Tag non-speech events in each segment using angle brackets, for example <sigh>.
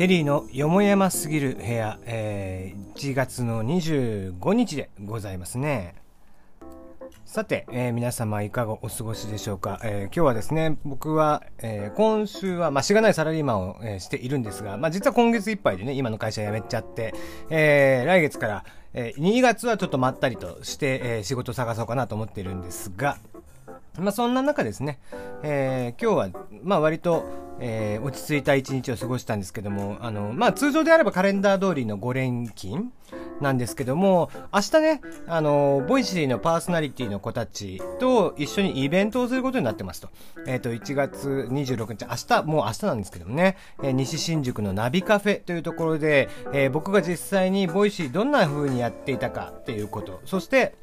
テリーのよもやますぎる部屋、えー、1月の25日でございますね。さて、えー、皆様いかがお過ごしでしょうか、えー、今日はですね、僕は、えー、今週は、まあ、しがないサラリーマンを、えー、しているんですが、まあ、実は今月いっぱいでね、今の会社辞めちゃって、えー、来月から、えー、2月はちょっとまったりとして、えー、仕事を探そうかなと思っているんですが、まあ、そんな中ですね、えー、今日は、まあ、割と、えー、落ち着いた一日を過ごしたんですけども、あの、まあ、通常であればカレンダー通りの5連勤なんですけども、明日ね、あの、ボイシーのパーソナリティの子たちと一緒にイベントをすることになってますと。えっ、ー、と、1月26日、明日、もう明日なんですけどもね、えー、西新宿のナビカフェというところで、えー、僕が実際にボイシーどんな風にやっていたかっていうこと、そして、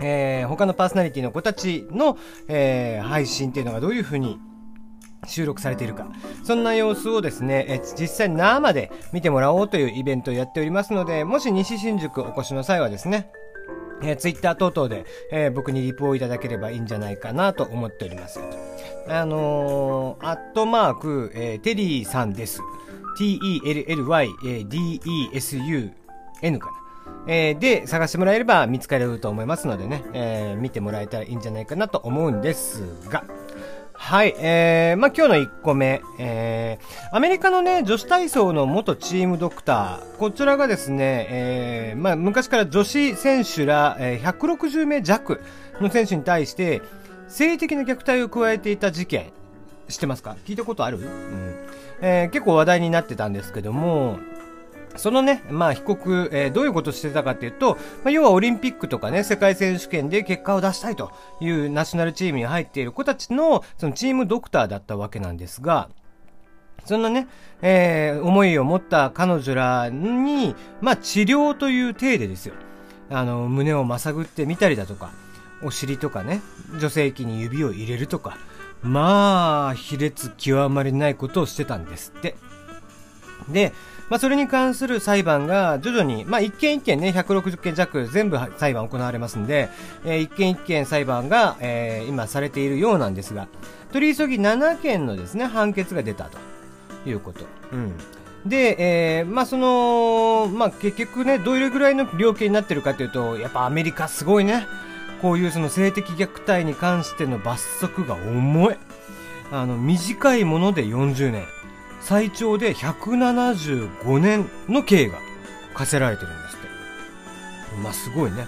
えー、他のパーソナリティの子たちの、えー、配信っていうのがどういうふうに収録されているか。そんな様子をですね、え実際生で見てもらおうというイベントをやっておりますので、もし西新宿お越しの際はですね、えー、ツイッター等々で、えー、僕にリプをいただければいいんじゃないかなと思っております。あのー、アットマーク、えー、テリーさんです。t-e-l-l-y-d-e-s-u-n かな。えー、で、探してもらえれば見つかると思いますのでね、えー、見てもらえたらいいんじゃないかなと思うんですが、はい、えー、まあ、今日の1個目、えー、アメリカのね、女子体操の元チームドクター、こちらがですね、えー、まあ、昔から女子選手ら、えー、160名弱の選手に対して、性的な虐待を加えていた事件、知ってますか？聞いたことある？うん。えー、結構話題になってたんですけども、そのね、まあ、被告、えー、どういうことしてたかっていうと、まあ、要はオリンピックとかね、世界選手権で結果を出したいというナショナルチームに入っている子たちの、そのチームドクターだったわけなんですが、そんなね、えー、思いを持った彼女らに、まあ、治療という体でですよ。あの、胸をまさぐってみたりだとか、お尻とかね、女性器に指を入れるとか、まあ、卑劣極まりないことをしてたんですって。で、まあ、それに関する裁判が徐々に、まあ、一件一件ね、160件弱全部裁判行われますんで、えー、一件一件裁判が、えー、今されているようなんですが、取り急ぎ7件のですね、判決が出たということ。うん。で、えー、まあ、その、まあ、結局ね、どれぐらいの量刑になってるかというと、やっぱアメリカすごいね。こういうその性的虐待に関しての罰則が重い。あの、短いもので40年。最長で175年の刑が課せられてるんですって。まあ、すごいね。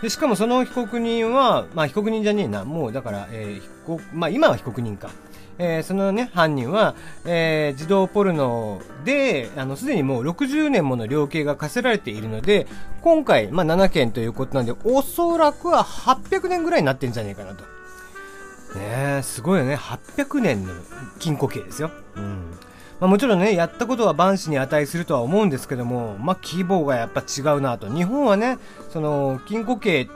で、しかもその被告人は、まあ、被告人じゃねえな。もう、だから、えー、被告、まあ、今は被告人か。えー、そのね、犯人は、えー、児童ポルノで、あの、すでにもう60年もの量刑が課せられているので、今回、まあ、7件ということなんで、おそらくは800年ぐらいになってんじゃねえかなと。ねえ、すごいよね。800年の禁錮刑ですよ。うん。まあ、もちろんね、やったことは万死に値するとは思うんですけども、まあ、規模がやっぱ違うなと。日本はね、その、禁錮刑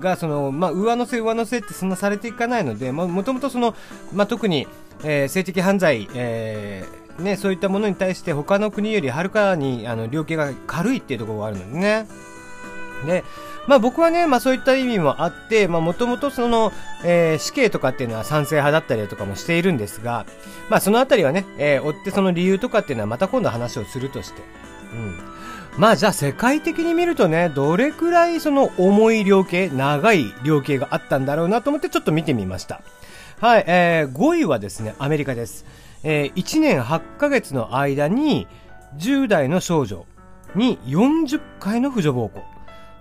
が、その、まあ、上乗せ上乗せってそんなされていかないので、まあ、もともとその、まあ、特に、えー、性的犯罪、えー、ね、そういったものに対して他の国よりはるかに、あの、量刑が軽いっていうところがあるのでね。で、まあ僕はね、まあそういった意味もあって、まあもともとその、えー、死刑とかっていうのは賛成派だったりとかもしているんですが、まあそのあたりはね、えー、追ってその理由とかっていうのはまた今度話をするとして。うん。まあじゃあ世界的に見るとね、どれくらいその重い量刑、長い量刑があったんだろうなと思ってちょっと見てみました。はい、えー、5位はですね、アメリカです。えー、1年8ヶ月の間に、10代の少女に40回の扶助暴行。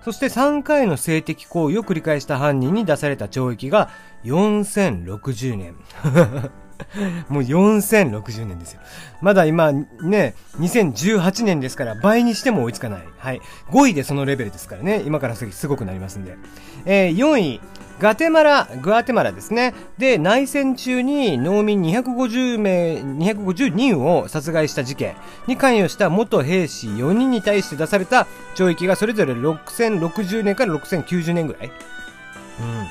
そして3回の性的行為を繰り返した犯人に出された懲役が4060年。<laughs> もう4060年ですよ。まだ今ね、2018年ですから倍にしても追いつかない。はい。5位でそのレベルですからね。今から先すごくなりますんで。えー、4位、ガテマラ、グアテマラですね。で、内戦中に農民250名、250人を殺害した事件に関与した元兵士4人に対して出された懲役がそれぞれ6060年から6090年ぐらい。うん。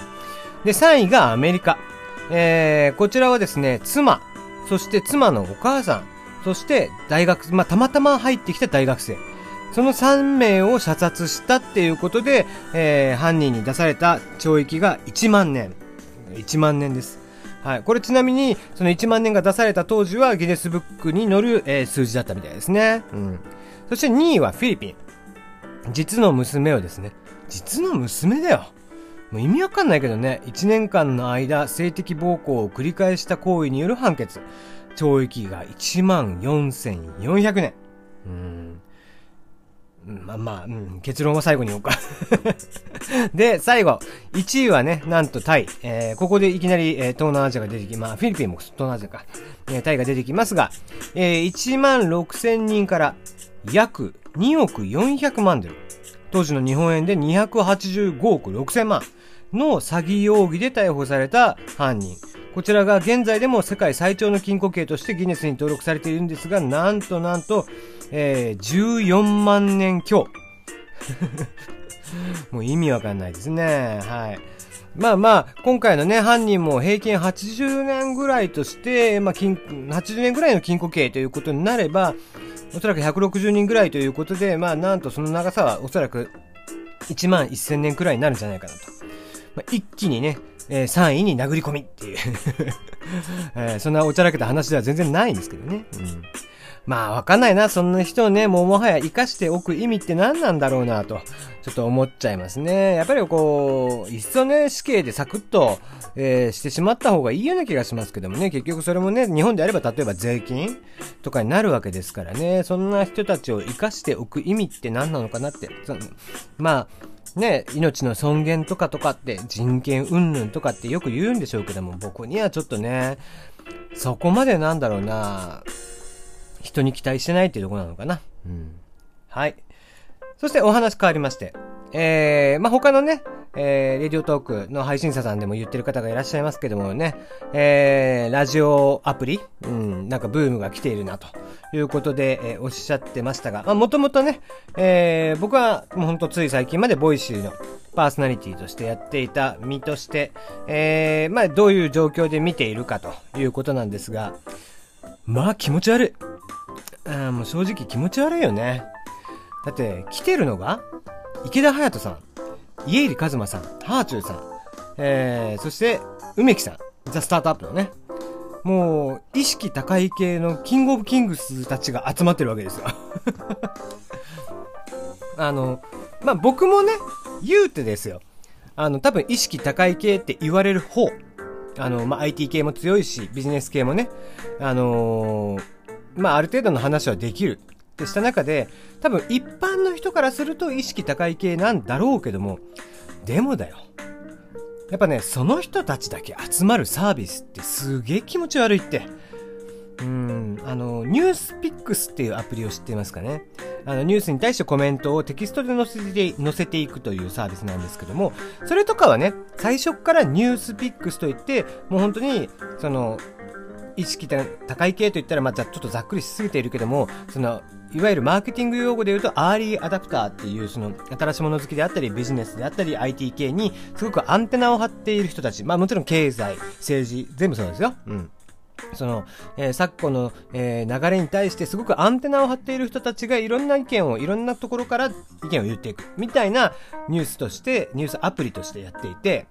で、3位がアメリカ。えー、こちらはですね、妻、そして妻のお母さん、そして大学、まあ、たまたま入ってきた大学生。その3名を射殺したっていうことで、えー、犯人に出された懲役が1万年。1万年です。はい。これちなみに、その1万年が出された当時はギネスブックに載る、えー、数字だったみたいですね。うん。そして2位はフィリピン。実の娘をですね。実の娘だよ。もう意味わかんないけどね。1年間の間、性的暴行を繰り返した行為による判決。懲役が1万4400年。うん。まあまあ、うん、結論は最後に言おうか <laughs> で、最後、1位はね、なんとタイ。えー、ここでいきなり、えー、東南アジアが出てき、まあ、フィリピンも東南アジアか。えー、タイが出てきますが、えー、1万6000人から約2億400万ドル。当時の日本円で285億6000万の詐欺容疑で逮捕された犯人。こちらが現在でも世界最長の金庫刑としてギネスに登録されているんですが、なんとなんと、えー、14万年強。<laughs> もう意味わかんないですね。はい。まあまあ、今回のね、犯人も平均80年ぐらいとして、まあ、金、80年ぐらいの金庫刑ということになれば、おそらく160人ぐらいということで、まあ、なんとその長さはおそらく1万1000年くらいになるんじゃないかなと。まあ、一気にね、えー、3位に殴り込みっていう <laughs> えー、そんなおちゃらけた話では全然ないんですけどね。うんまあわかんないな。そんな人をね、もうもはや生かしておく意味って何なんだろうなと、ちょっと思っちゃいますね。やっぱりこう、いっそね、死刑でサクッと、えー、してしまった方がいいような気がしますけどもね。結局それもね、日本であれば例えば税金とかになるわけですからね。そんな人たちを生かしておく意味って何なのかなって。まあ、ね、命の尊厳とかとかって人権云々とかってよく言うんでしょうけども、僕にはちょっとね、そこまでなんだろうな、人に期待してないっていうとこなのかな。うん。はい。そしてお話変わりまして、えー、まあ、他のね、えー、レディオトークの配信者さんでも言ってる方がいらっしゃいますけどもね、えー、ラジオアプリ、うん、なんかブームが来ているなということで、えー、おっしゃってましたが、まあ、もともとね、えー、僕はもうほんとつい最近までボイシーのパーソナリティとしてやっていた身として、えー、まあ、どういう状況で見ているかということなんですが、まあ気持ち悪い。あもう正直気持ち悪いよね。だって、来てるのが、池田隼人さん、家入一馬さん、ハーチューさん、えー、そして、梅木さん、ザ・スタートアップのね、もう、意識高い系のキングオブキングスたちが集まってるわけですよ。<laughs> あの、まあ、僕もね、言うてですよ。あの、多分意識高い系って言われる方。あの、まあ、IT 系も強いし、ビジネス系もね、あのー、まあ、ある程度の話はできるってした中で、多分一般の人からすると意識高い系なんだろうけども、でもだよ。やっぱね、その人たちだけ集まるサービスってすげえ気持ち悪いって。うん、あの、ニュースピックスっていうアプリを知っていますかね。あの、ニュースに対してコメントをテキストで載せて、載せていくというサービスなんですけども、それとかはね、最初からニュースピックスといって、もう本当に、その、意識高い系といったら、まあ、ちょっとざっくりしすぎているけども、その、いわゆるマーケティング用語で言うと、アーリーアダプターっていう、その、新しいもの好きであったり、ビジネスであったり、IT 系に、すごくアンテナを張っている人たち。まあもちろん経済、政治、全部そうですよ。うん。その、えー、昨今の、えー、流れに対してすごくアンテナを張っている人たちがいろんな意見をいろんなところから意見を言っていくみたいなニュースとして、ニュースアプリとしてやっていて、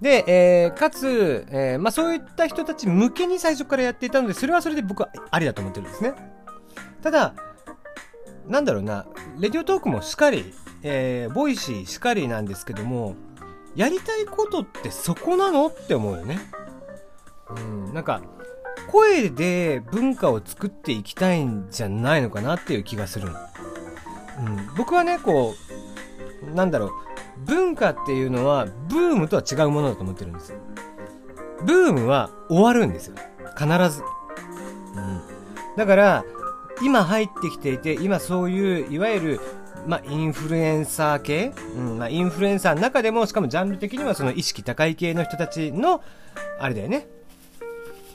で、えー、かつ、え、まあ、そういった人たち向けに最初からやっていたので、それはそれで僕はありだと思ってるんですね。ただ、なんだろうな、レディオトークもしっかり、えー、ボイシーしっかりなんですけども、やりたいことってそこなのって思うよね。うん、なんか、声で文化を作っていきたいんじゃないのかなっていう気がするうん、僕はね、こう、なんだろう、文化っていうのはブームとは違うものだと思ってるんですよ。ブームは終わるんですよ。必ず。うん。だから、今入ってきていて、今そういう、いわゆる、まあ、インフルエンサー系、うん、まあ、インフルエンサーの中でも、しかもジャンル的にはその意識高い系の人たちの、あれだよね。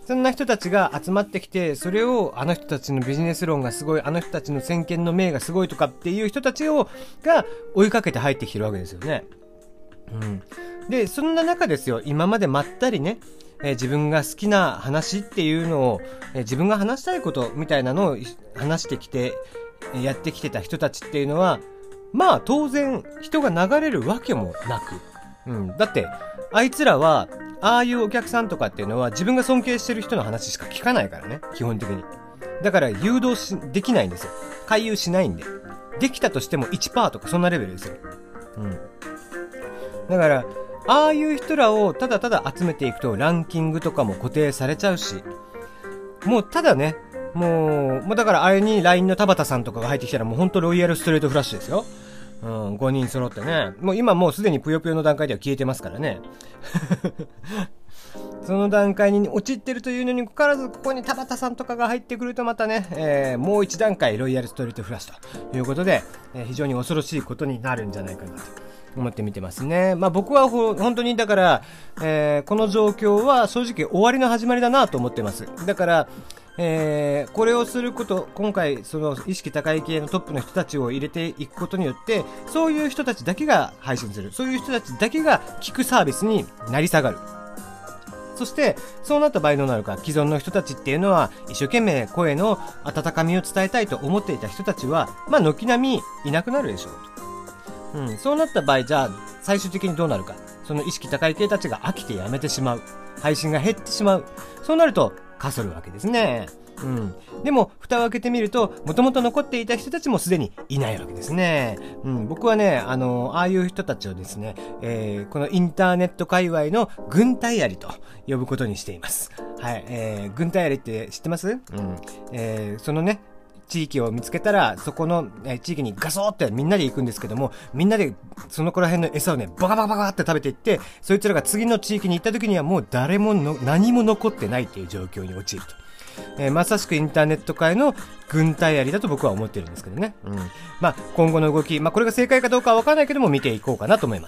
そんな人たちが集まってきて、それをあの人たちのビジネス論がすごい、あの人たちの先見の明がすごいとかっていう人たちを、が追いかけて入ってきてるわけですよね。うん。で、そんな中ですよ、今までまったりね、えー、自分が好きな話っていうのを、えー、自分が話したいことみたいなのを話してきて、えー、やってきてた人たちっていうのは、まあ当然人が流れるわけもなく。うん。だって、あいつらはああいうお客さんとかっていうのは自分が尊敬してる人の話しか聞かないからね、基本的に。だから誘導し、できないんですよ。回遊しないんで。できたとしても1%とかそんなレベルですよ。うん。だから、ああいう人らをただただ集めていくとランキングとかも固定されちゃうし、もうただね、もう、もうだからあれに LINE の田畑さんとかが入ってきたらもうほんとロイヤルストレートフラッシュですよ。うん、5人揃ってね。もう今もうすでにぷよぷよの段階では消えてますからね。<laughs> その段階に陥ってるというのにかかわらず、ここに田畑さんとかが入ってくるとまたね、えー、もう一段階ロイヤルストリートフラッシュということで、えー、非常に恐ろしいことになるんじゃないかなと。思って見てますね。まあ僕は本当にだから、えー、この状況は正直終わりの始まりだなと思ってます。だから、えー、これをすること、今回、その意識高い系のトップの人たちを入れていくことによって、そういう人たちだけが配信する。そういう人たちだけが聞くサービスになり下がる。そして、そうなった場合どうなるか、既存の人たちっていうのは、一生懸命声の温かみを伝えたいと思っていた人たちは、まあ、軒並みいなくなるでしょう。うん、そうなった場合、じゃあ、最終的にどうなるか。その意識高い系たちが飽きてやめてしまう。配信が減ってしまう。そうなると、かそるわけですね。うん。でも、蓋を開けてみると、もともと残っていた人たちもすでにいないわけですね。うん。僕はね、あの、ああいう人たちをですね、えー、このインターネット界隈の軍隊槍と呼ぶことにしています。はい。えー、軍隊槍って知ってます？うん。えー、そのね、地域を見つけたら、そこの、え地域にガソーってみんなで行くんですけども、みんなでそのこら辺の餌をね、バカバカバカって食べていって、そいつらが次の地域に行った時にはもう誰もの、何も残ってないっていう状況に陥ると。えー、まさしくインターネット界の軍隊ありだと僕は思ってるんですけどね。うん。まあ、今後の動き、まあ、これが正解かどうかはわからないけども見ていこうかなと思います。